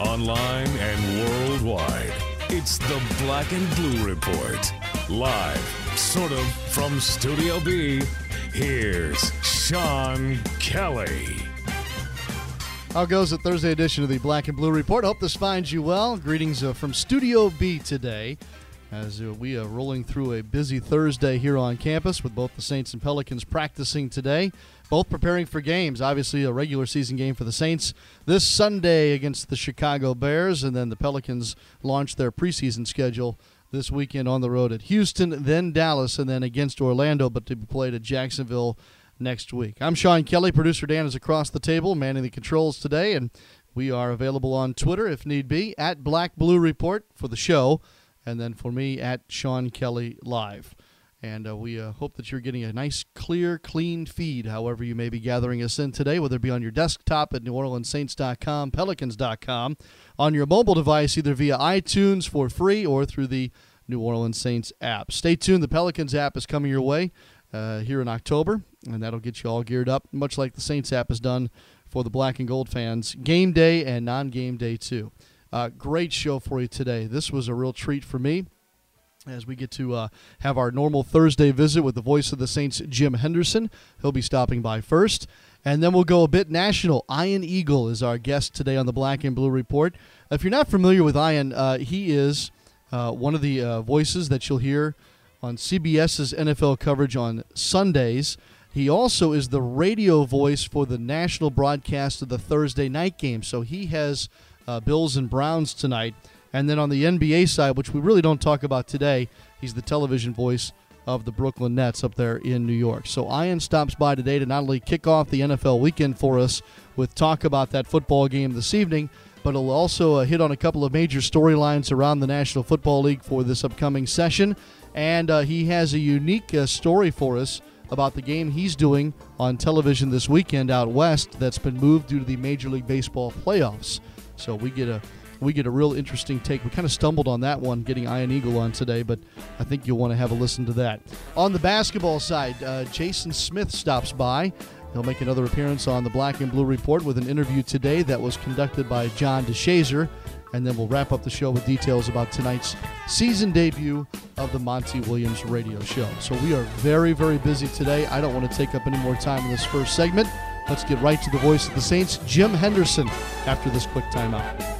Online and worldwide, it's the Black and Blue Report. Live, sort of, from Studio B, here's Sean Kelly. How goes the Thursday edition of the Black and Blue Report? Hope this finds you well. Greetings uh, from Studio B today as uh, we are rolling through a busy Thursday here on campus with both the Saints and Pelicans practicing today, both preparing for games. Obviously, a regular season game for the Saints this Sunday against the Chicago Bears, and then the Pelicans launch their preseason schedule this weekend on the road at Houston, then Dallas, and then against Orlando, but to be played at Jacksonville next week. I'm Sean Kelly. Producer Dan is across the table, manning the controls today, and we are available on Twitter if need be at Black Blue Report for the show, and then for me at Sean Kelly Live. And uh, we uh, hope that you're getting a nice, clear, clean feed, however you may be gathering us in today, whether it be on your desktop at NewOrleansSaints.com, Pelicans.com, on your mobile device, either via iTunes for free or through the New Orleans Saints app. Stay tuned. The Pelicans app is coming your way uh, here in October, and that'll get you all geared up, much like the Saints app has done for the black and gold fans, game day and non game day, too. Uh, great show for you today. This was a real treat for me as we get to uh, have our normal Thursday visit with the voice of the Saints, Jim Henderson. He'll be stopping by first. And then we'll go a bit national. Ian Eagle is our guest today on the Black and Blue Report. If you're not familiar with Ian, uh, he is uh, one of the uh, voices that you'll hear on CBS's NFL coverage on Sundays. He also is the radio voice for the national broadcast of the Thursday night game. So he has uh, Bills and Browns tonight. And then on the NBA side, which we really don't talk about today, he's the television voice of the Brooklyn Nets up there in New York. So Ian stops by today to not only kick off the NFL weekend for us with talk about that football game this evening, but he'll also uh, hit on a couple of major storylines around the National Football League for this upcoming session. And uh, he has a unique uh, story for us about the game he's doing on television this weekend out west that's been moved due to the Major League Baseball playoffs. So we get a we get a real interesting take. We kind of stumbled on that one getting Ian Eagle on today, but I think you'll want to have a listen to that. On the basketball side, uh, Jason Smith stops by. He'll make another appearance on the Black and Blue Report with an interview today that was conducted by John DeShazer. And then we'll wrap up the show with details about tonight's season debut of the Monty Williams radio show. So we are very, very busy today. I don't want to take up any more time in this first segment. Let's get right to the voice of the Saints, Jim Henderson, after this quick timeout.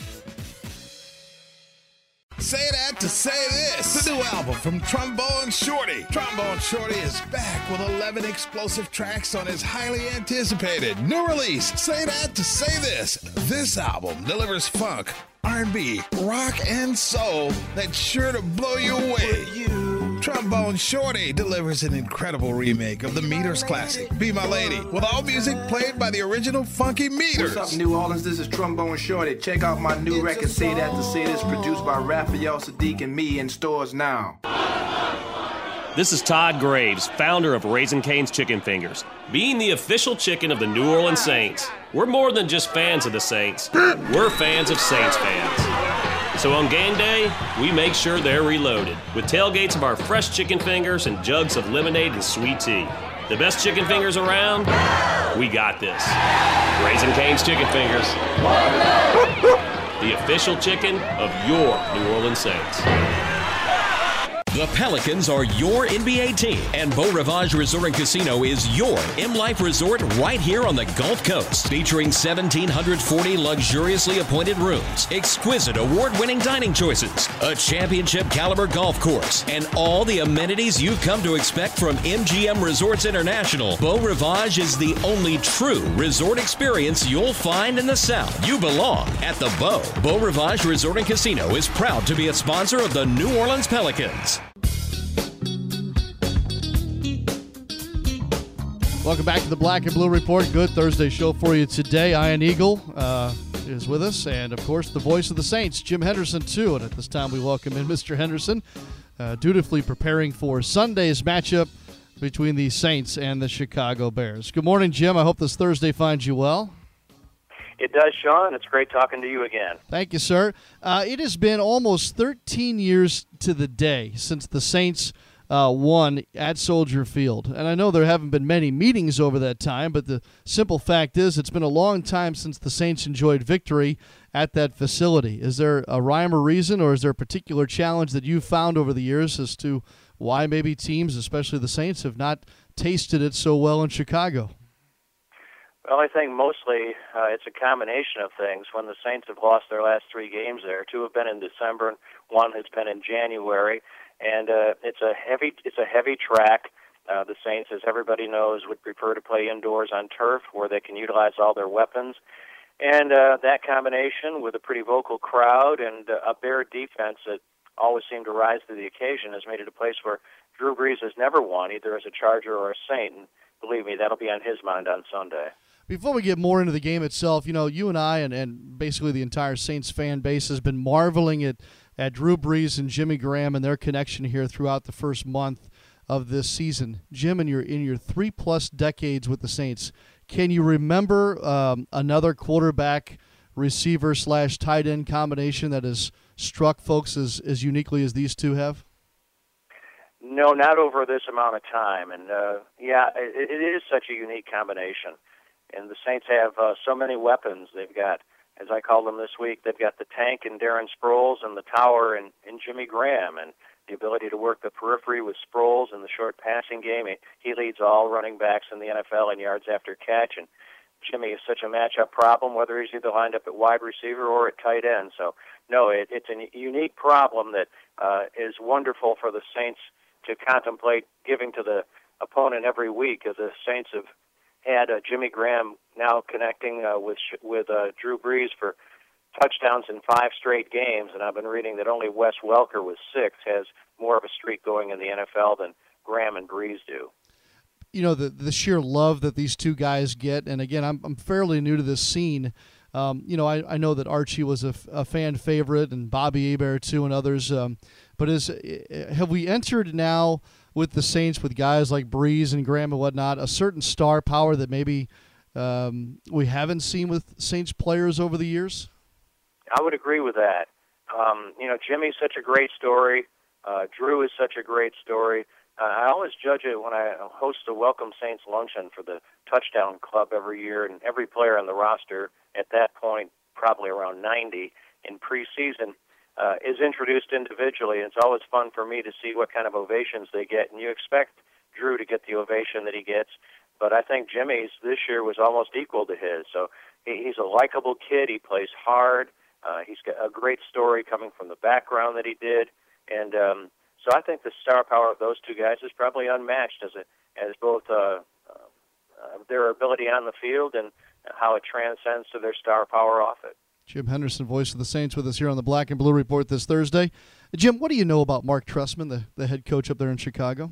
Say that to say this. The new album from Trombone Shorty. Trombone Shorty is back with 11 explosive tracks on his highly anticipated new release. Say that to say this. This album delivers funk, R&B, rock, and soul that's sure to blow you away. Trombone Shorty delivers an incredible remake of the Meters classic, Be My Lady, with all music played by the original Funky Meters. What's up, New Orleans? This is Trombone Shorty. Check out my new record, Say That to Say This, produced by Raphael Saadiq and me in stores now. This is Todd Graves, founder of Raising Cane's Chicken Fingers. Being the official chicken of the New Orleans Saints, we're more than just fans of the Saints, we're fans of Saints fans. So on game day, we make sure they're reloaded with tailgates of our fresh chicken fingers and jugs of lemonade and sweet tea. The best chicken fingers around? We got this. Raising Cane's Chicken Fingers. The official chicken of your New Orleans Saints. The Pelicans are your NBA team, and Beau Rivage Resort and Casino is your M Life Resort right here on the Gulf Coast, featuring 1,740 luxuriously appointed rooms, exquisite award winning dining choices, a championship caliber golf course, and all the amenities you've come to expect from MGM Resorts International. Beau Rivage is the only true resort experience you'll find in the South. You belong at the Beau. Beau Rivage Resort and Casino is proud to be a sponsor of the New Orleans Pelicans. Welcome back to the Black and Blue Report. Good Thursday show for you today. Ian Eagle uh, is with us, and of course, the voice of the Saints, Jim Henderson, too. And at this time, we welcome in Mr. Henderson, uh, dutifully preparing for Sunday's matchup between the Saints and the Chicago Bears. Good morning, Jim. I hope this Thursday finds you well. It does, Sean. It's great talking to you again. Thank you, sir. Uh, it has been almost 13 years to the day since the Saints uh, won at Soldier Field. And I know there haven't been many meetings over that time, but the simple fact is it's been a long time since the Saints enjoyed victory at that facility. Is there a rhyme or reason, or is there a particular challenge that you've found over the years as to why maybe teams, especially the Saints, have not tasted it so well in Chicago? Well, I think mostly uh, it's a combination of things. When the Saints have lost their last three games there, two have been in December, and one has been in January and uh, it's a heavy it's a heavy track. Uh, the Saints, as everybody knows, would prefer to play indoors on turf where they can utilize all their weapons. And uh, that combination with a pretty vocal crowd and uh, a Bear defense that always seemed to rise to the occasion has made it a place where Drew Brees has never won, either as a Charger or a Saint. And believe me, that'll be on his mind on Sunday. Before we get more into the game itself, you know, you and I and, and basically the entire Saints fan base has been marveling at at Drew Brees and Jimmy Graham and their connection here throughout the first month of this season. Jim, in your in your three plus decades with the Saints, can you remember um, another quarterback receiver slash tight end combination that has struck folks as, as uniquely as these two have? No, not over this amount of time. And uh, yeah, it, it is such a unique combination. And the Saints have uh, so many weapons. They've got as I call them this week, they've got the tank and Darren Sproles and the tower and, and Jimmy Graham and the ability to work the periphery with Sproles and the short passing game. He, he leads all running backs in the NFL in yards after catch. And Jimmy is such a matchup problem, whether he's either lined up at wide receiver or at tight end. So, no, it, it's a unique problem that uh, is wonderful for the Saints to contemplate giving to the opponent every week. As the Saints have had uh, Jimmy Graham now connecting uh, with with uh, Drew Brees for touchdowns in five straight games, and I've been reading that only Wes Welker with six has more of a streak going in the NFL than Graham and Brees do. You know the the sheer love that these two guys get, and again, I'm I'm fairly new to this scene. Um, you know, I, I know that Archie was a, a fan favorite, and Bobby Hebert too, and others. Um, but is have we entered now? With the Saints with guys like Brees and Graham and whatnot, a certain star power that maybe um, we haven't seen with Saints players over the years? I would agree with that. Um, you know, Jimmy's such a great story. Uh, Drew is such a great story. Uh, I always judge it when I host the Welcome Saints luncheon for the Touchdown Club every year, and every player on the roster at that point, probably around 90 in preseason, uh, is introduced individually. It's always fun for me to see what kind of ovations they get, and you expect Drew to get the ovation that he gets, but I think Jimmy's this year was almost equal to his. So he, he's a likable kid. He plays hard. Uh, he's got a great story coming from the background that he did, and um, so I think the star power of those two guys is probably unmatched as a, as both uh, uh, their ability on the field and how it transcends to their star power off it. Jim Henderson, voice of the Saints, with us here on the Black and Blue Report this Thursday. Jim, what do you know about Mark Trestman, the, the head coach up there in Chicago?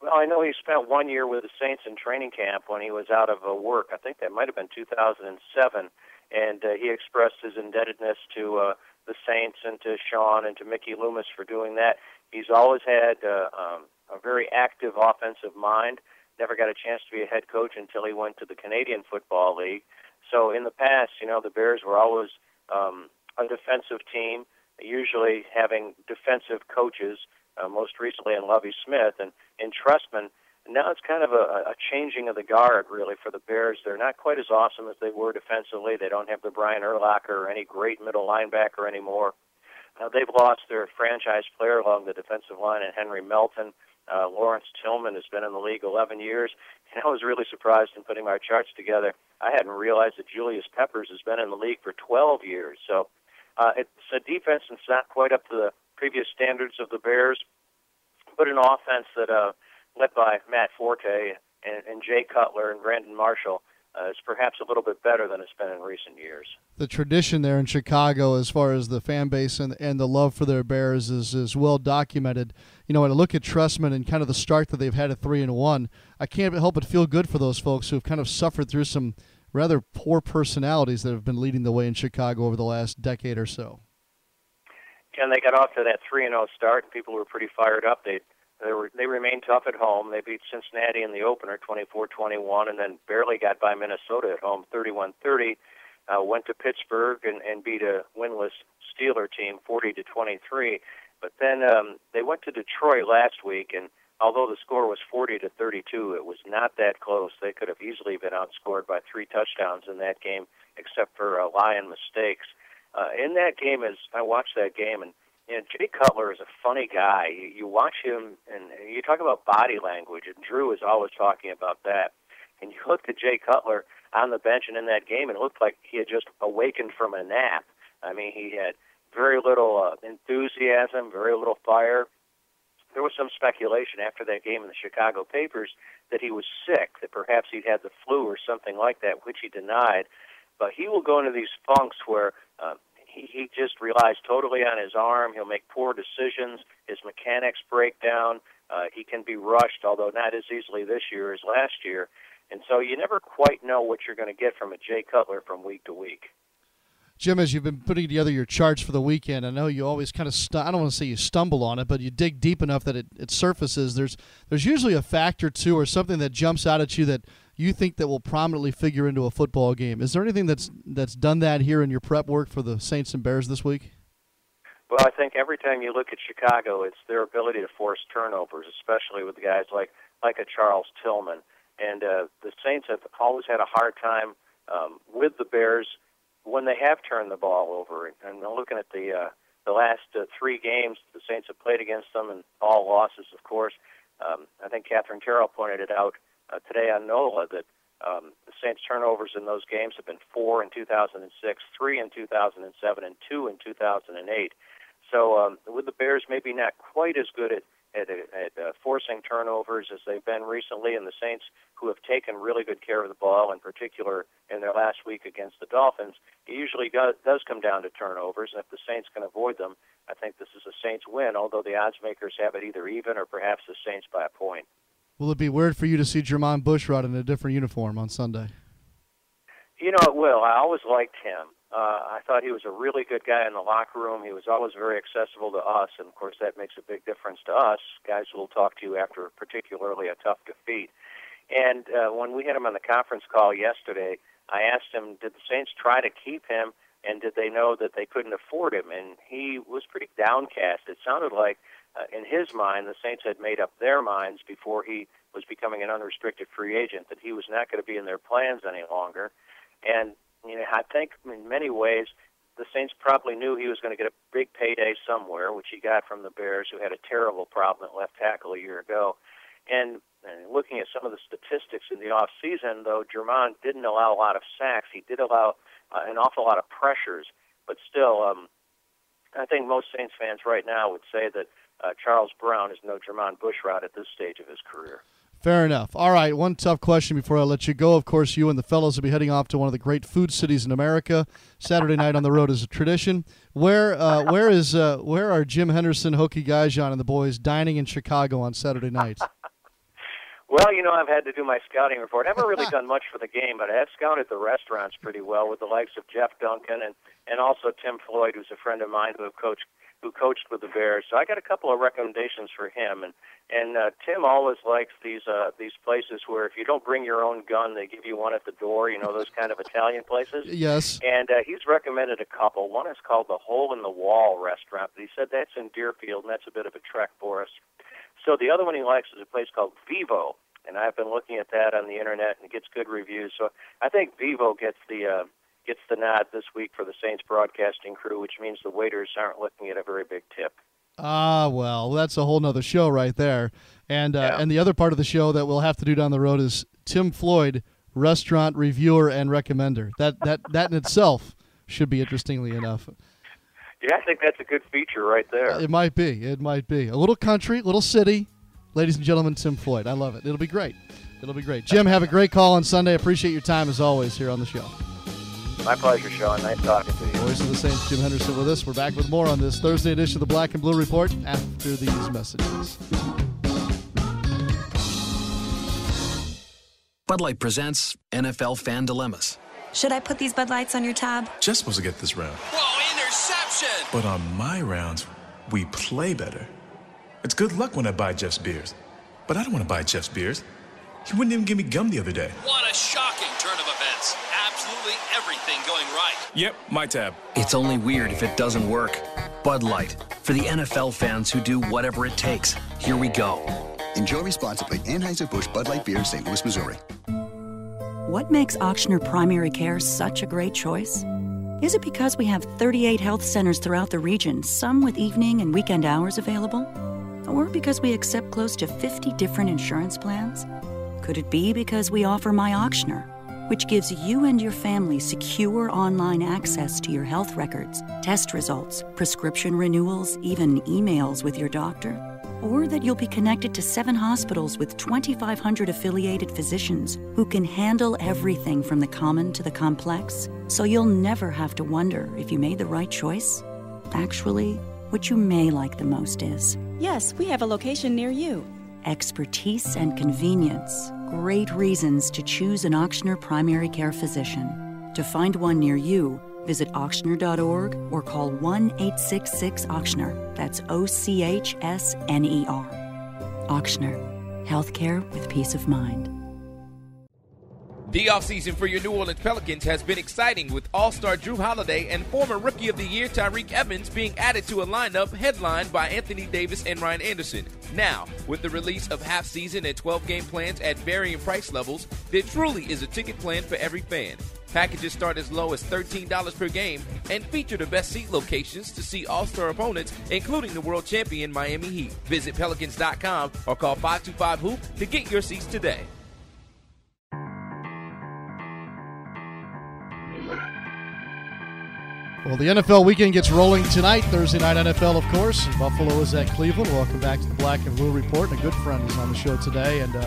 Well, I know he spent one year with the Saints in training camp when he was out of uh, work. I think that might have been 2007, and uh, he expressed his indebtedness to uh, the Saints and to Sean and to Mickey Loomis for doing that. He's always had uh, um, a very active offensive mind. Never got a chance to be a head coach until he went to the Canadian Football League. So in the past, you know, the Bears were always um, a defensive team, usually having defensive coaches. Uh, most recently in Lovie Smith and in Trestman. Now it's kind of a, a changing of the guard, really, for the Bears. They're not quite as awesome as they were defensively. They don't have the Brian Urlacher or any great middle linebacker anymore. uh, they've lost their franchise player along the defensive line, and Henry Melton. Uh, Lawrence Tillman has been in the league 11 years, and I was really surprised in putting my charts together. I hadn't realized that Julius Peppers has been in the league for 12 years. So uh, it's a defense that's not quite up to the previous standards of the Bears, but an offense that uh, led by Matt Forte and, and Jay Cutler and Brandon Marshall uh, is perhaps a little bit better than it's been in recent years. The tradition there in Chicago, as far as the fan base and and the love for their Bears, is is well documented. You know, when I look at Trestman and kind of the start that they've had at three and one, I can't help but feel good for those folks who have kind of suffered through some rather poor personalities that have been leading the way in Chicago over the last decade or so. And they got off to that three and zero start. People were pretty fired up. They they were they remained tough at home. They beat Cincinnati in the opener 24-21 and then barely got by Minnesota at home 31-30. Uh, went to Pittsburgh and, and beat a winless Steeler team 40 to 23. But then um, they went to Detroit last week, and although the score was 40 to 32, it was not that close. They could have easily been outscored by three touchdowns in that game, except for uh, Lion mistakes. Uh, in that game, as I watched that game, and you know, Jay Cutler is a funny guy. You, you watch him, and you talk about body language, and Drew is always talking about that. And you looked at Jay Cutler on the bench and in that game, and it looked like he had just awakened from a nap. I mean, he had very little uh, enthusiasm, very little fire. There was some speculation after that game in the Chicago papers that he was sick, that perhaps he'd had the flu or something like that, which he denied. But he will go into these funks where uh, he, he just relies totally on his arm. He'll make poor decisions. His mechanics break down. Uh, he can be rushed, although not as easily this year as last year. And so you never quite know what you're going to get from a Jay Cutler from week to week. Jim, as you've been putting together your charts for the weekend, I know you always kind of stu- I don't want to say you stumble on it, but you dig deep enough that it, it surfaces. There's there's usually a factor two or something that jumps out at you that you think that will prominently figure into a football game. Is there anything that's that's done that here in your prep work for the Saints and Bears this week? Well, I think every time you look at Chicago, it's their ability to force turnovers, especially with guys like like a Charles Tillman. And uh, the Saints have always had a hard time um, with the Bears when they have turned the ball over. And looking at the uh, the last uh, three games the Saints have played against them, and all losses, of course. Um, I think Katherine Carroll pointed it out uh, today on NOLA that um, the Saints' turnovers in those games have been four in 2006, three in 2007, and two in 2008. So um, with the Bears, maybe not quite as good at at, at uh, forcing turnovers as they've been recently, and the Saints, who have taken really good care of the ball, in particular in their last week against the Dolphins, it usually does, does come down to turnovers, and if the Saints can avoid them, I think this is a Saints win. Although the odds makers have it either even or perhaps the Saints by a point. Will it be weird for you to see Jermon Bushrod in a different uniform on Sunday? You know, it will. I always liked him. Uh, I thought he was a really good guy in the locker room. He was always very accessible to us, and of course, that makes a big difference to us, guys will talk to you after particularly a tough defeat. And uh, when we had him on the conference call yesterday, I asked him, did the Saints try to keep him, and did they know that they couldn't afford him? And he was pretty downcast. It sounded like uh, in his mind, the Saints had made up their minds before he was becoming an unrestricted free agent that he was not going to be in their plans any longer. And you know, I think in many ways the Saints probably knew he was going to get a big payday somewhere, which he got from the Bears, who had a terrible problem at left tackle a year ago. And, and looking at some of the statistics in the off season, though Jermon didn't allow a lot of sacks, he did allow uh, an awful lot of pressures. But still, um, I think most Saints fans right now would say that uh, Charles Brown is no Jermon Bushrod at this stage of his career. Fair enough. All right, one tough question before I let you go. Of course, you and the fellows will be heading off to one of the great food cities in America. Saturday night on the road is a tradition. Where uh, where is uh, where are Jim Henderson, Hokie Gajan, and the boys dining in Chicago on Saturday night? Well, you know, I've had to do my scouting report. I haven't really done much for the game, but I have scouted the restaurants pretty well with the likes of Jeff Duncan and and also Tim Floyd, who's a friend of mine who have coached who coached with the Bears. So I got a couple of recommendations for him. And and uh, Tim always likes these uh, these places where if you don't bring your own gun, they give you one at the door. You know those kind of Italian places. Yes. And uh, he's recommended a couple. One is called the Hole in the Wall Restaurant. But he said that's in Deerfield, and that's a bit of a trek for us. So the other one he likes is a place called Vivo, and I've been looking at that on the internet, and it gets good reviews. So I think Vivo gets the uh, gets the nod this week for the Saints broadcasting crew, which means the waiters aren't looking at a very big tip. Ah, well, that's a whole nother show right there. And uh, Yeah. and the other part of the show that we'll have to do down the road is Tim Floyd, restaurant reviewer and recommender. That that that in itself should be interestingly enough. Yeah, I think that's a good feature right there. It might be. It might be. A little country, little city. Ladies and gentlemen, Tim Floyd. I love it. It'll be great. It'll be great. Jim, have a great call on Sunday. Appreciate your time as always here on the show. My pleasure, Sean. Nice talking to you. Voice of the Saints, Jim Henderson with us. We're back with more on this Thursday edition of the Black and Blue Report after these messages. Bud Light presents NFL Fan Dilemmas. Should I put these Bud Lights on your tab? Just supposed to get this round. Whoa, interception! But on my rounds, we play better. It's good luck when I buy Jeff's beers. But I don't want to buy Jeff's beers. He wouldn't even give me gum the other day. What a shocking turn of events. Absolutely everything going right. Yep, my tab. It's only weird if it doesn't work. Bud Light, for the NFL fans who do whatever it takes. Here we go. Enjoy responsibly. Anheuser-Busch Bud Light Beer, St. Louis, Missouri. What makes Ochsner Primary Care such a great choice? Is it because we have 38 health centers throughout the region, some with evening and weekend hours available? Or because we accept close to 50 different insurance plans? Could it be because we offer My Ochsner, which gives you and your family secure online access to your health records, test results, prescription renewals, even emails with your doctor? Or that you'll be connected to seven hospitals with 2,500 affiliated physicians who can handle everything from the common to the complex, so you'll never have to wonder if you made the right choice? Actually, what you may like the most is Yes, we have a location near you. expertise and convenience. Great reasons to choose an Ochsner primary care physician. To find one near you, visit ochsner.org or call 1 866 Ochsner. That's O C H S N E R. Ochsner. Healthcare with peace of mind. The offseason for your New Orleans Pelicans has been exciting with All Star Jrue Holiday and former Rookie of the Year Tyreke Evans being added to a lineup headlined by Anthony Davis and Ryan Anderson. Now, with the release of half season and 12 game plans at varying price levels, there truly is a ticket plan for every fan. Packages start as low as $13 per game and feature the best seat locations to see all star opponents, including the world champion Miami Heat. Visit Pelicans.com or call 525 Hoop to get your seats today. Well, the NFL weekend gets rolling tonight. Thursday night NFL, of course. Buffalo is at Cleveland. Welcome back to the Black and Blue Report. And a good friend is on the show today, and uh,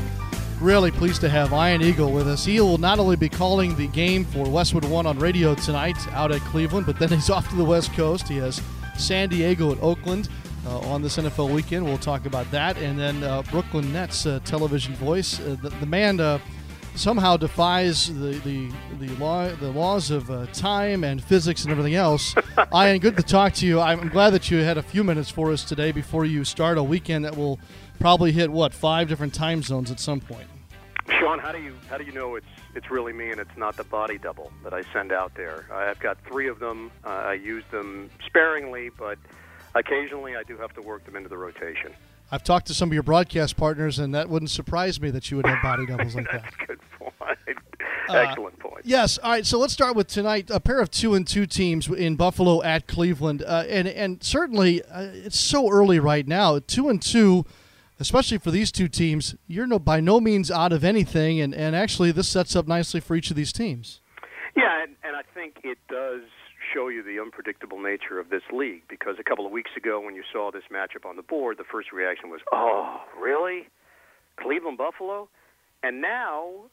really pleased to have Ian Eagle with us. He will not only be calling the game for Westwood One on radio tonight out at Cleveland, but then he's off to the West Coast. He has San Diego and Oakland uh, on this NFL weekend. We'll talk about that, and then uh, Brooklyn Nets uh, television voice. Uh, the, the man. Somehow defies the the the law the laws of uh, time and physics and everything else. Ian, good to talk to you. I'm glad that you had a few minutes for us today before you start a weekend that will probably hit what five different time zones at some point. Sean, how do you how do you know it's it's really me and it's not the body double that I send out there? I've got three of them. Uh, I use them sparingly, but occasionally I do have to work them into the rotation. I've talked to some of your broadcast partners, and that wouldn't surprise me that you would have body doubles like that. That's a good point. Uh, Excellent point. Yes. All right. So let's start with tonight. A pair of two and two teams in Buffalo at Cleveland, uh, and and certainly uh, it's so early right now. Two and two, especially for these two teams, you're no by no means out of anything, and and actually this sets up nicely for each of these teams. Yeah, and, and I think it does show you the unpredictable nature of this league because a couple of weeks ago when you saw this matchup on the board, the first reaction was, "Oh, really? Cleveland Buffalo?" And now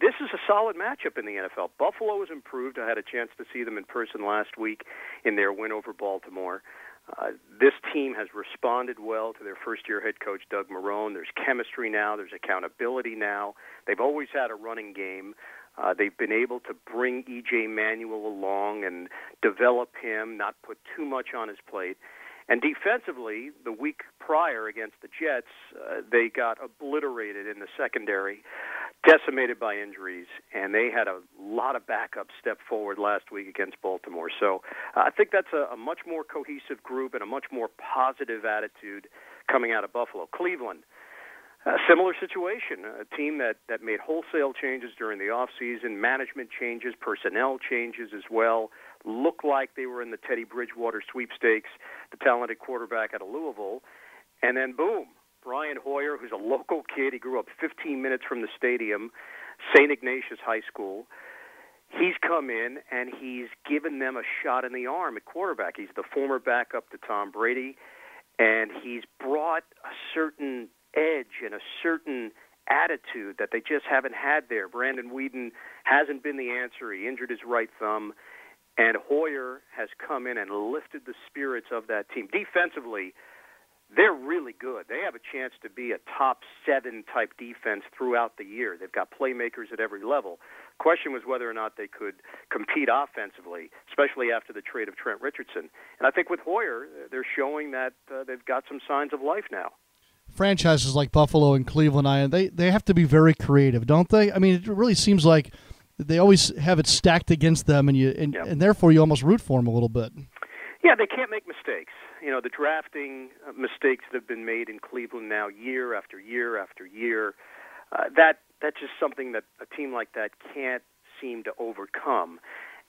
this is a solid matchup in the NFL. Buffalo has improved. I had a chance to see them in person last week in their win over Baltimore. Uh, this team has responded well to their first year head coach, Doug Marrone. There's chemistry now, there's accountability now. They've always had a running game. Uh, they've been able to bring E.J. Manuel along and develop him, not put too much on his plate. And defensively, the week prior against the Jets, uh, they got obliterated in the secondary, decimated by injuries, and they had a lot of backup step forward last week against Baltimore. So uh, I think that's a, a much more cohesive group and a much more positive attitude coming out of Buffalo. Cleveland. A similar situation, a team that, that made wholesale changes during the offseason, management changes, personnel changes as well, looked like they were in the Teddy Bridgewater sweepstakes, the talented quarterback out of Louisville, and then boom, Brian Hoyer, who's a local kid, he grew up 15 minutes from the stadium, St. Ignatius High School. He's come in and he's given them a shot in the arm at quarterback. He's the former backup to Tom Brady, and he's brought a certain edge and a certain attitude that they just haven't had there. Brandon Weeden hasn't been the answer. He injured his right thumb. And Hoyer has come in and lifted the spirits of that team. Defensively, they're really good. They have a chance to be a top seven type defense throughout the year. They've got playmakers at every level. Question was whether or not they could compete offensively, especially after the trade of Trent Richardson. And I think with Hoyer, they're showing that uh, they've got some signs of life now franchises like Buffalo and Cleveland, I they they have to be very creative, don't they? I mean, it really seems like they always have it stacked against them, and you and, and therefore you almost root for them a little bit. Yeah, they can't make mistakes. You know, the drafting uh, mistakes that have been made in Cleveland now, year after year after year, uh, that that's just something that a team like that can't seem to overcome.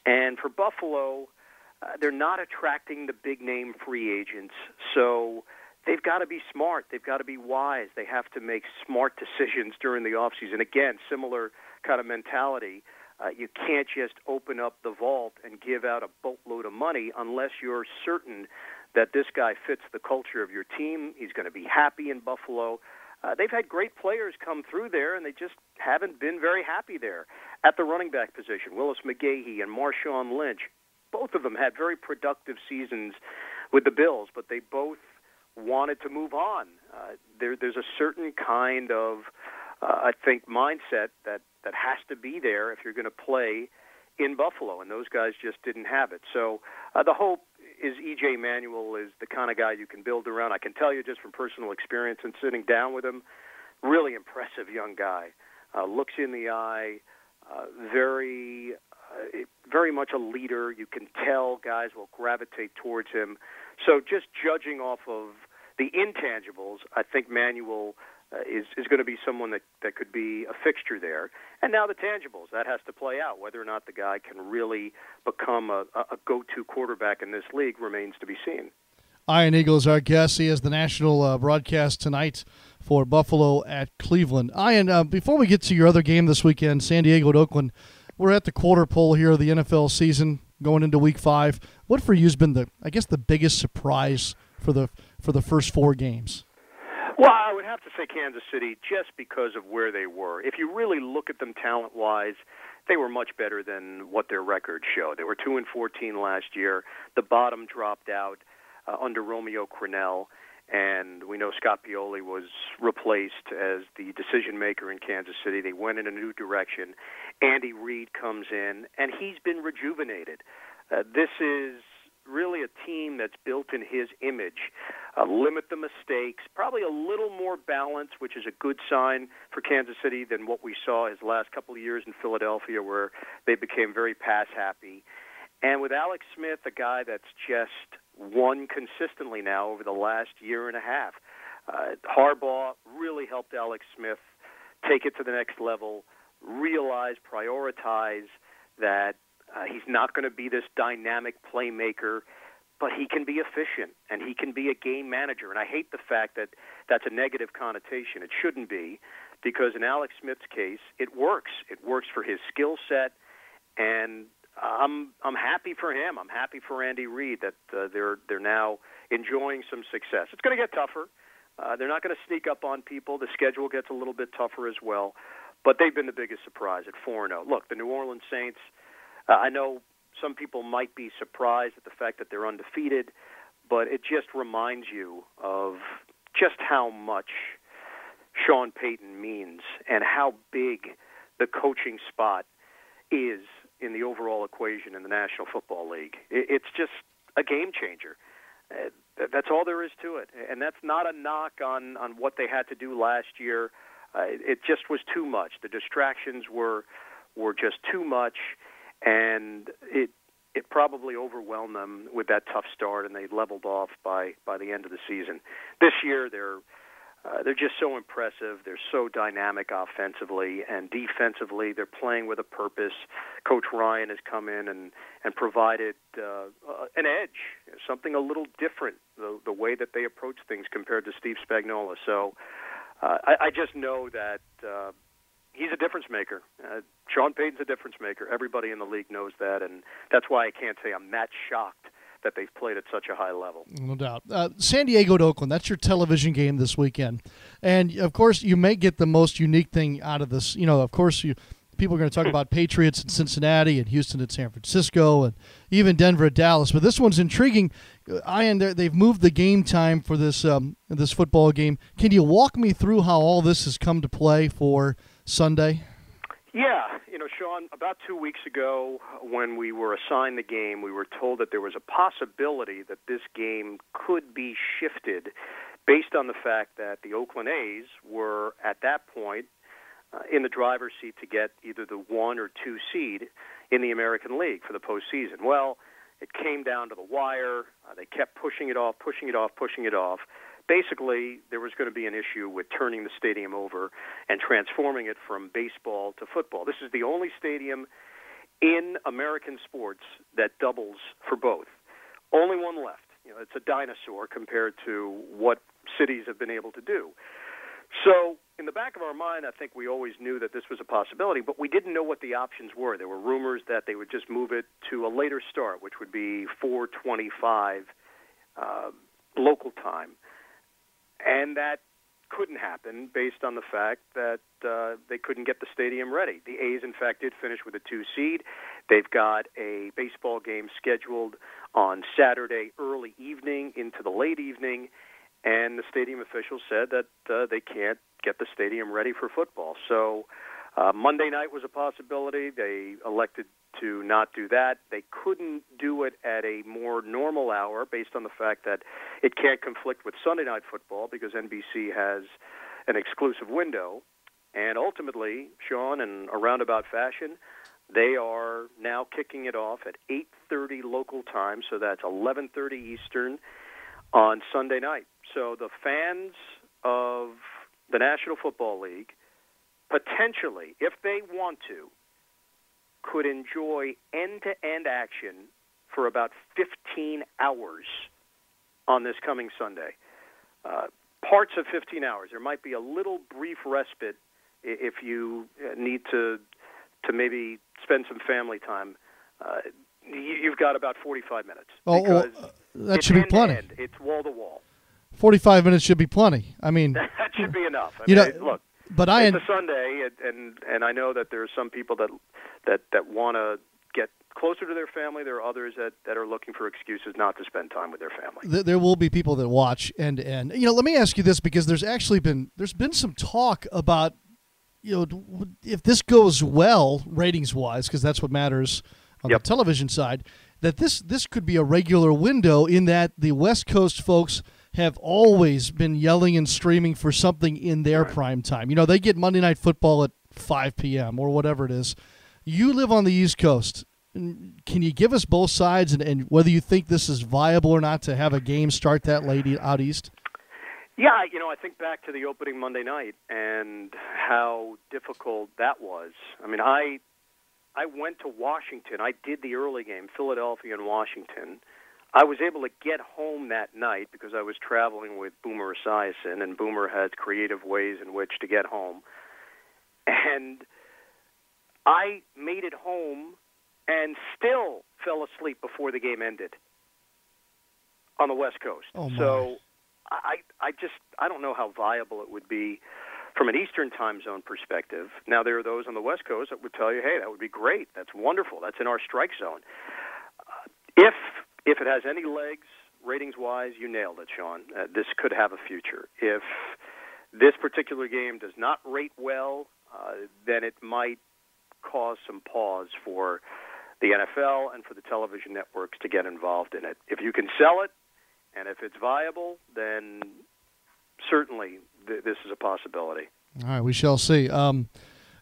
And for Buffalo, uh, they're not attracting the big name free agents, so they've got to be smart. They've got to be wise. They have to make smart decisions during the offseason. Again, similar kind of mentality. Uh, you can't just open up the vault and give out a boatload of money unless you're certain that this guy fits the culture of your team. He's going to be happy in Buffalo. Uh, they've had great players come through there, and they just haven't been very happy there. At the running back position, Willis McGahee and Marshawn Lynch, both of them had very productive seasons with the Bills, but they both wanted to move on. Uh, there, there's a certain kind of, uh, I think, mindset that that has to be there if you're going to play in Buffalo, and those guys just didn't have it. So uh, the hope is EJ Manuel is the kind of guy you can build around. I can tell you just from personal experience and sitting down with him, really impressive young guy. Uh, looks in the eye, uh, very, uh, very much a leader. You can tell guys will gravitate towards him. So just judging off of the intangibles, I think Manuel uh, is is going to be someone that that could be a fixture there. And now the tangibles that has to play out. Whether or not the guy can really become a, a go-to quarterback in this league remains to be seen. Ian Eagle is our guest. He has the national uh, broadcast tonight for Buffalo at Cleveland. Ian, uh, before we get to your other game this weekend, San Diego at Oakland, we're at the quarter pole here of the NFL season going into Week Five. What for you has been the, I guess, the biggest surprise for the for the first four games? Well, I would have to say Kansas City just because of where they were. If you really look at them talent wise, they were much better than what their record showed. They were two and fourteen last year. The bottom dropped out uh, under Romeo Crennel, and we know Scott Pioli was replaced as the decision maker in Kansas City. They went in a new direction. Andy Reid comes in, and he's been rejuvenated. Uh, this is really a team that's built in his image. Uh, limit the mistakes, probably a little more balance, which is a good sign for Kansas City than what we saw his last couple of years in Philadelphia, where they became very pass happy. And with Alex Smith, a guy that's just won consistently now over the last year and a half, uh, Harbaugh really helped Alex Smith take it to the next level, realize, prioritize that uh, he's not going to be this dynamic playmaker, but he can be efficient and he can be a game manager. And I hate the fact that that's a negative connotation. It shouldn't be, because in Alex Smith's case, it works. It works for his skill set, and I'm I'm happy for him. I'm happy for Andy Reid that uh, they're they're now enjoying some success. It's going to get tougher. Uh, they're not going to sneak up on people. The schedule gets a little bit tougher as well, but they've been the biggest surprise at four and zero. Oh. Look, the New Orleans Saints I know some people might be surprised at the fact that they're undefeated, but it just reminds you of just how much Sean Payton means and how big the coaching spot is in the overall equation in the National Football League. It's just a game changer. Uh, that's all there is to it, and that's not a knock on on what they had to do last year. Uh, it just was too much. The distractions were were just too much, and it it probably overwhelmed them with that tough start, and they leveled off by by the end of the season. This year, they're Uh, they're just so impressive. They're so dynamic offensively and defensively. They're playing with a purpose. Coach Ryan has come in and and provided uh, uh, an edge, something a little different, the the way that they approach things compared to Steve Spagnuolo. So uh, I, I just know that uh, he's a difference maker. Uh, Sean Payton's a difference maker. Everybody in the league knows that, and that's why I can't say I'm that shocked that they've played at such a high level. No doubt. Uh, San Diego to Oakland, that's your television game this weekend. And of course, you may get the most unique thing out of this. You know, of course, you people are going to talk about Patriots in Cincinnati and Houston at San Francisco and even Denver at Dallas. But this one's intriguing. Ian, they've moved the game time for this um, this football game. Can you walk me through how all this has come to play for Sunday? Yeah, you know, Sean, about two weeks ago, when we were assigned the game, we were told that there was a possibility that this game could be shifted based on the fact that the Oakland A's were, at that point, uh, in the driver's seat to get either the one or two seed in the American League for the postseason. Well, it came down to the wire. Uh, they kept pushing it off, pushing it off, pushing it off basically there was going to be an issue with turning the stadium over and transforming it from baseball to football. This is the only stadium in American sports that doubles for both. Only one left. You know, it's a dinosaur compared to what cities have been able to do. So, in the back of our mind, I think we always knew that this was a possibility, but we didn't know what the options were. There were rumors that they would just move it to a later start, which would be 425 uh, local time and that couldn't happen based on the fact that uh, they couldn't get the stadium ready. The A's, in fact, did finish with a two seed. They've got a baseball game scheduled on Saturday early evening into the late evening, and the stadium officials said that uh, they can't get the stadium ready for football. So uh, Monday night was a possibility. They elected to not do that. They couldn't do it at a more normal hour based on the fact that it can't conflict with Sunday night football because NBC has an exclusive window. And ultimately, Sean, in a roundabout fashion, they are now kicking it off at 8:30 local time, so that's 11:30 Eastern on Sunday night. So the fans of the National Football League potentially, if they want to, could enjoy end to end action for about 15 hours on this coming Sunday. Uh, parts of 15 hours. There might be a little brief respite if you uh, need to to maybe spend some family time. Uh, you've got about 45 minutes. Oh, well, uh, that should be plenty. End. It's wall to wall. 45 minutes should be plenty. I mean, that should be enough. I you mean, know, look, but I it's a Sunday, and, and and I know that there are some people that that that want to get closer to their family. There are others that, that are looking for excuses not to spend time with their family. There will be people that watch, and and you know, let me ask you this because there's actually been there's been some talk about you know if this goes well ratings wise because that's what matters on yep. the television side that this this could be a regular window in that the West Coast folks have always been yelling and screaming for something in their right. prime time. You know, they get Monday Night Football at 5 p.m. or whatever it is. You live on the East Coast. Can you give us both sides and, and whether you think this is viable or not to have a game start that late out east? Yeah, you know, I think back to the opening Monday night and how difficult that was. I mean, I I went to Washington. I did the early game, Philadelphia and Washington. I was able to get home that night because I was traveling with Boomer Esiason, and Boomer has creative ways in which to get home. And I made it home and still fell asleep before the game ended on the West Coast. Oh. So I I just I don't know how viable it would be from an Eastern time zone perspective. Now there are those on the West Coast that would tell you, "Hey, that would be great. That's wonderful. That's in our strike zone." Uh, if if it has any legs, ratings wise, you nailed it, Sean. Uh, this could have a future. If this particular game does not rate well, uh, then it might cause some pause for the NFL and for the television networks to get involved in it. If you can sell it and if it's viable, then certainly th- this is a possibility. All right, we shall see. Um,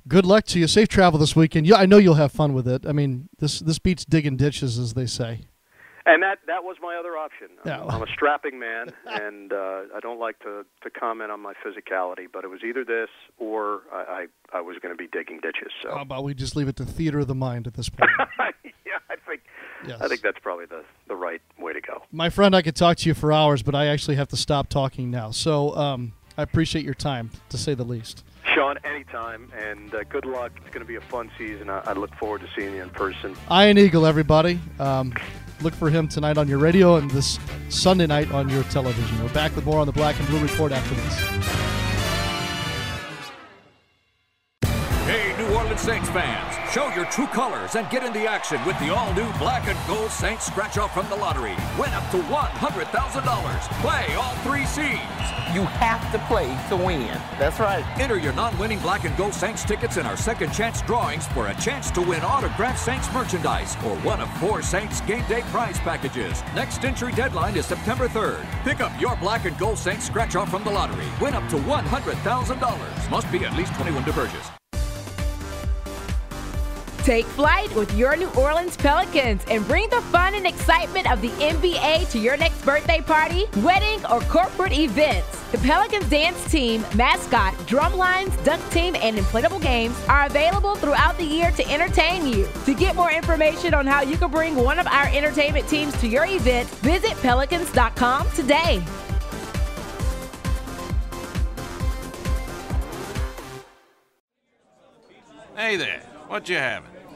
good luck to you. Safe travel this weekend. I know you'll have fun with it. I mean, this this beats digging ditches, as they say. And that that was my other option. Yeah. I'm a strapping man, and uh, I don't like to to comment on my physicality. But it was either this or I I, I was going to be digging ditches. So How about we just leave it to theater of the mind at this point? yeah, I think Yes. I think that's probably the the right way to go. My friend, I could talk to you for hours, but I actually have to stop talking now. So um, I appreciate your time, to say the least. Sean, anytime, and uh, good luck. It's going to be a fun season. I, I look forward to seeing you in person. Ian Eagle, everybody. Um, look for him tonight on your radio and this Sunday night on your television. We're back with more on the Black and Blue Report after this. Hey, New Orleans Saints fans, show your true colors and get in the action with the all-new Black and Gold Saints scratch-off from the lottery. Win up to $100,000. Play all three seeds. You have to play to win. That's right. Enter your non-winning Black and Gold Saints tickets in our second chance drawings for a chance to win autographed Saints merchandise or one of four Saints game day prize packages. Next entry deadline is September 3rd. Pick up your Black and Gold Saints scratch-off from the lottery. Win up to $100,000. Must be at least 21 to purchase. Take flight with your New Orleans Pelicans and bring the fun and excitement of the NBA to your next birthday party, wedding, or corporate events. The Pelicans dance team, mascot, drum lines, dunk team, and inflatable games are available throughout the year to entertain you. To get more information on how you can bring one of our entertainment teams to your event, visit pelicans.com today. Hey there, what you having?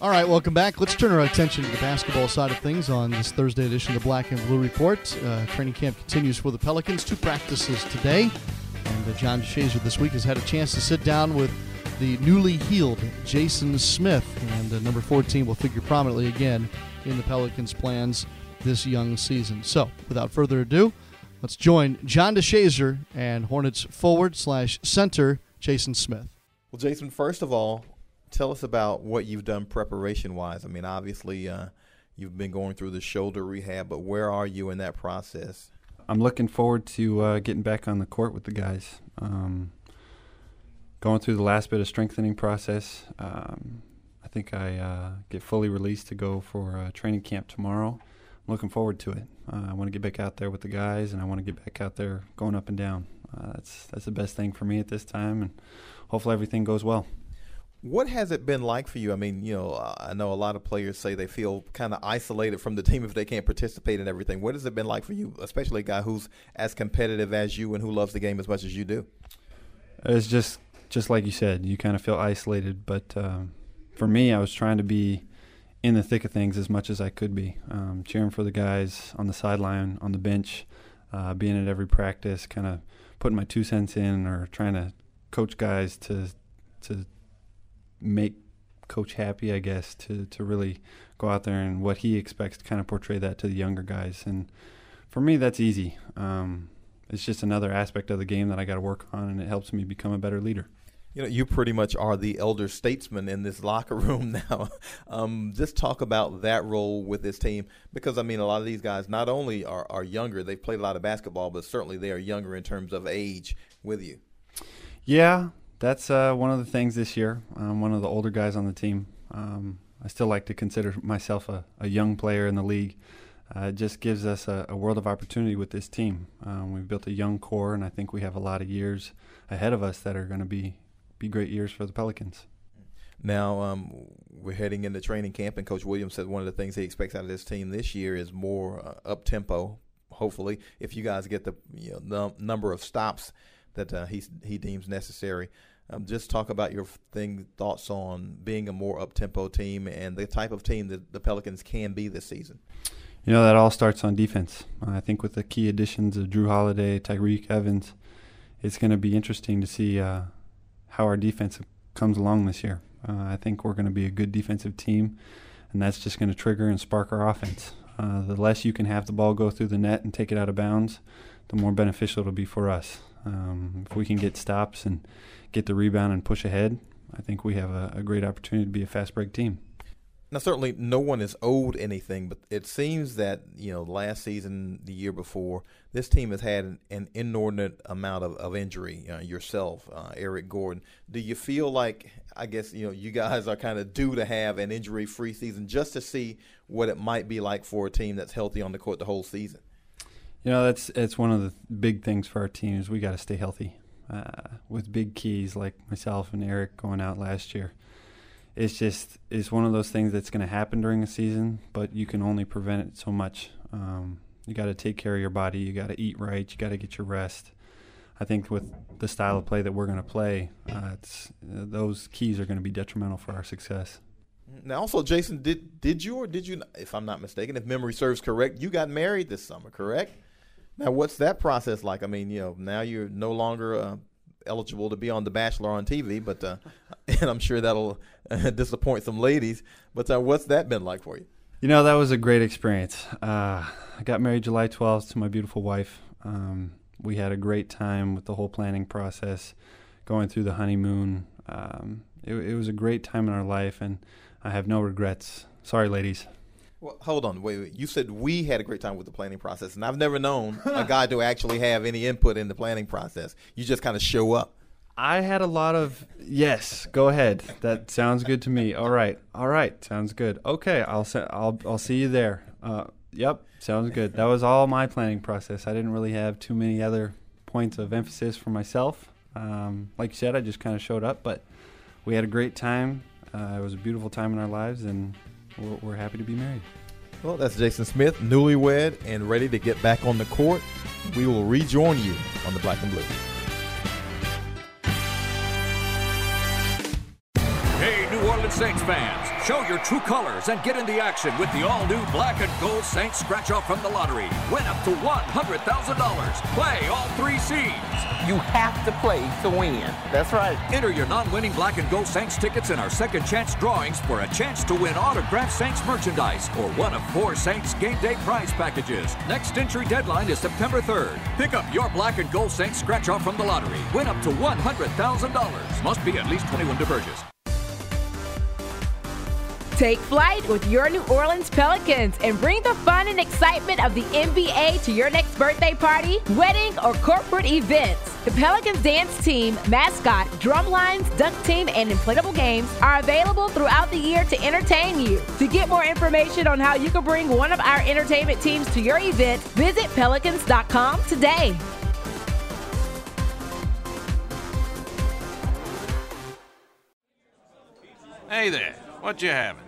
All right, welcome back. Let's turn our attention to the basketball side of things on this Thursday edition of the Black and Blue Report. Uh, training camp continues for the Pelicans. Two practices today. And uh, John DeShazier this week has had a chance to sit down with the newly healed Jason Smith. And uh, number 14 will figure prominently again in the Pelicans' plans this young season. So, without further ado, let's join John DeShazier and Hornets forward slash center Jason Smith. Well, Jason, first of all, tell us about what you've done preparation wise. I mean, obviously, uh, you've been going through the shoulder rehab, but where are you in that process? I'm looking forward to uh, getting back on the court with the guys. Um, going through the last bit of strengthening process. Um, I think I uh, get fully released to go for training camp tomorrow. I'm looking forward to it. Uh, I want to get back out there with the guys, and I want to get back out there going up and down. Uh, that's that's the best thing for me at this time, and hopefully everything goes well. What has it been like for you? I mean, you know, uh, I know a lot of players say they feel kind of isolated from the team if they can't participate in everything. What has it been like for you, especially a guy who's as competitive as you and who loves the game as much as you do? It's just just like you said, you kind of feel isolated. But um, for me, I was trying to be in the thick of things as much as I could be, um, cheering for the guys on the sideline, on the bench, uh, being at every practice, kind of putting my two cents in, or trying to coach guys to to make coach happy, I guess, to to really go out there and what he expects to kind of portray that to the younger guys. And for me, that's easy. Um, it's just another aspect of the game that I got to work on, and it helps me become a better leader. You know, you pretty much are the elder statesman in this locker room now. um, just talk about that role with this team because I mean, a lot of these guys not only are, are younger, they've played a lot of basketball, but certainly they are younger in terms of age with you. Yeah, that's uh, one of the things this year. I'm one of the older guys on the team. Um, I still like to consider myself a, a young player in the league. Uh, it just gives us a, a, world of opportunity with this team. Um, we've built a young core, and I think we have a lot of years ahead of us that are going to be be great years for the Pelicans. Now um, we're heading into training camp, and Coach Williams said one of the things he expects out of this team this year is more uh, up tempo. Hopefully, if you guys get the you know, the number of stops that uh, he he deems necessary. Um, just talk about your thing thoughts on being a more up tempo team and the type of team that the Pelicans can be this season. You know that all starts on defense. Uh, I think with the key additions of Jrue Holiday, Tyreke Evans, it's going to be interesting to see uh, how our defense comes along this year. Uh, I think we're going to be a good defensive team, and that's just going to trigger and spark our offense. Uh, the less you can have the ball go through the net and take it out of bounds, the more beneficial it'll be for us. Um, if we can get stops and get the rebound and push ahead, I think we have a, a great opportunity to be a fast break team. Now, certainly, no one is owed anything, but it seems that you know last season, the year before, this team has had an, inordinate amount of, of injury. Uh, yourself, uh, Eric Gordon, do you feel like I guess you know you guys are kind of due to have an injury-free season just to see what it might be like for a team that's healthy on the court the whole season? You know, that's it's one of the big things for our team is we got to stay healthy. Uh, with big keys like myself and Eric going out last year it's just it's one of those things that's going to happen during a season, but you can only prevent it so much. Um, you got to take care of your body. You got to eat right. You got to get your rest. I think with the style of play that we're going to play, uh, it's, uh, those keys are going to be detrimental for our success. Now, also, Jason, did did you or did you, if I'm not mistaken, if memory serves correct, you got married this summer, correct? Now, what's that process like? I mean, you know, now you're no longer uh, eligible to be on The Bachelor on TV, but uh, and I'm sure that'll uh, disappoint some ladies. But uh, what's that been like for you? You know, that was a great experience. Uh, I got married July 12th to my beautiful wife. Um, we had a great time with the whole planning process, going through the honeymoon. Um, it, it was a great time in our life, and I have no regrets. Sorry, ladies. Well, hold on, wait, wait. You said we had a great time with the planning process, and I've never known a guy to actually have any input in the planning process. You just kind of show up. I had a lot of yes. Go ahead. That sounds good to me. All right, all right. Sounds good. Okay, I'll se- I'll I'll see you there. Uh, yep, sounds good. That was all my planning process. I didn't really have too many other points of emphasis for myself. Um, like you said, I just kind of showed up, but we had a great time. Uh, it was a beautiful time in our lives, and we're, we're happy to be married. Well, that's Jason Smith, newlywed and ready to get back on the court. We will rejoin you on the Black and Blue. Saints fans. Show your true colors and get in the action with the all-new black and gold Saints scratch-off from the lottery. Win up to $100,000. Play all three seeds. You have to play to win. That's right. Enter your non-winning black and gold Saints tickets in our second chance drawings for a chance to win autographed Saints merchandise or one of four Saints game day prize packages. Next entry deadline is September 3rd. Pick up your black and gold Saints scratch-off from the lottery. Win up to $100,000. Must be at least 21 to purchase. Take flight with your New Orleans Pelicans and bring the fun and excitement of the NBA to your next birthday party, wedding, or corporate events. The Pelicans dance team, mascot, drum lines, dunk team, and inflatable games are available throughout the year to entertain you. To get more information on how you can bring one of our entertainment teams to your event, visit pelicans.com today. Hey there, what you having?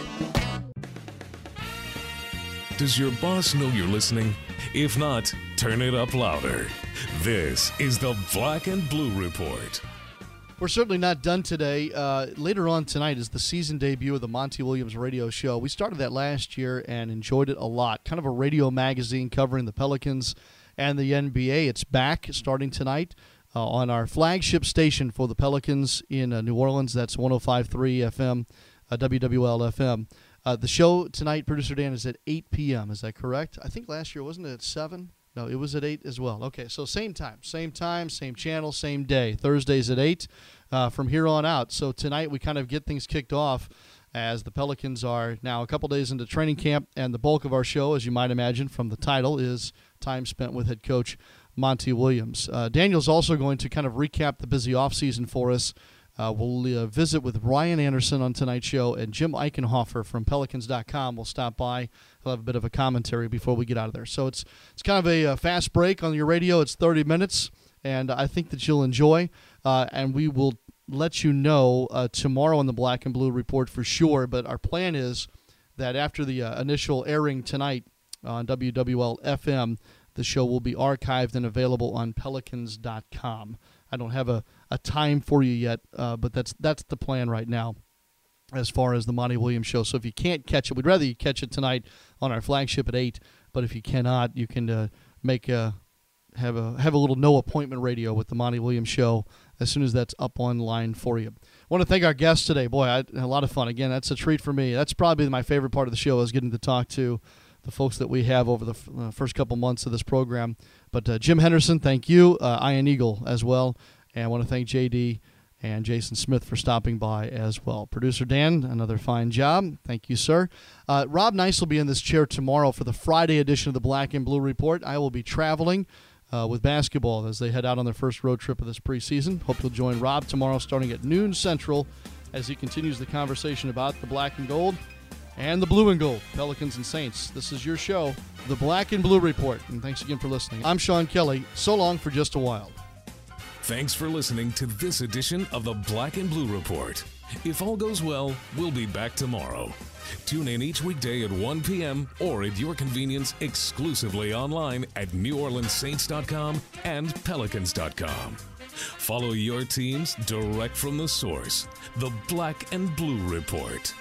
Does your boss know you're listening? If not, turn it up louder. This is the Black and Blue Report. We're certainly not done today. Uh, later on tonight is the season debut of the Monty Williams radio show. We started that last year and enjoyed it a lot. Kind of a radio magazine covering the Pelicans and the NBA. It's back starting tonight uh, on our flagship station for the Pelicans in uh, New Orleans. That's 105.3 FM, uh, WWL FM. Uh, the show tonight, producer Dan, is at 8 p.m. Is that correct? I think last year wasn't it at 7? No, it was at 8 as well. Okay, so same time, same time, same channel, same day. Thursdays at 8 uh, from here on out. So tonight we kind of get things kicked off as the Pelicans are now a couple days into training camp, and the bulk of our show, as you might imagine from the title, is time spent with head coach Monty Williams. Uh, Daniel's also going to kind of recap the busy offseason for us. Uh, we'll uh, visit with Ryan Anderson on tonight's show, and Jim Eichenhofer from Pelicans.com will stop by. He'll have a bit of a commentary before we get out of there. So it's it's kind of a, a fast break on your radio. It's 30 minutes, and I think that you'll enjoy. Uh, and we will let you know uh, tomorrow on the Black and Blue Report for sure. But our plan is that after the uh, initial airing tonight on WWL FM, the show will be archived and available on Pelicans.com. I don't have a, a time for you yet, uh, but that's that's the plan right now as far as the Monty Williams show. So if you can't catch it, we'd rather you catch it tonight on our flagship at eight. But if you cannot, you can uh, make a have a have a little no appointment radio with the Monty Williams show as soon as that's up online for you. I want to thank our guests today. Boy, I had a lot of fun. Again, that's a treat for me. That's probably my favorite part of the show is getting to talk to the folks that we have over the f- uh, first couple months of this program. But uh, Jim Henderson, thank you. Uh, Ian Eagle as well. And I want to thank JD and Jason Smith for stopping by as well. Producer Dan, another fine job. Thank you, sir. Uh, Rob Nice will be in this chair tomorrow for the Friday edition of the Black and Blue Report. I will be traveling. Uh, with basketball as they head out on their first road trip of this preseason. Hope you'll join Rob tomorrow starting at noon Central as he continues the conversation about the black and gold and the blue and gold, Pelicans and Saints. This is your show, The Black and Blue Report. And thanks again for listening. I'm Sean Kelly. So long for just a while. Thanks for listening to this edition of the Black and Blue Report. If all goes well, we'll be back tomorrow. Tune in each weekday at 1 p.m. or at your convenience exclusively online at NewOrleansSaints.com and Pelicans.com. Follow your teams direct from the source, the Black and Blue Report.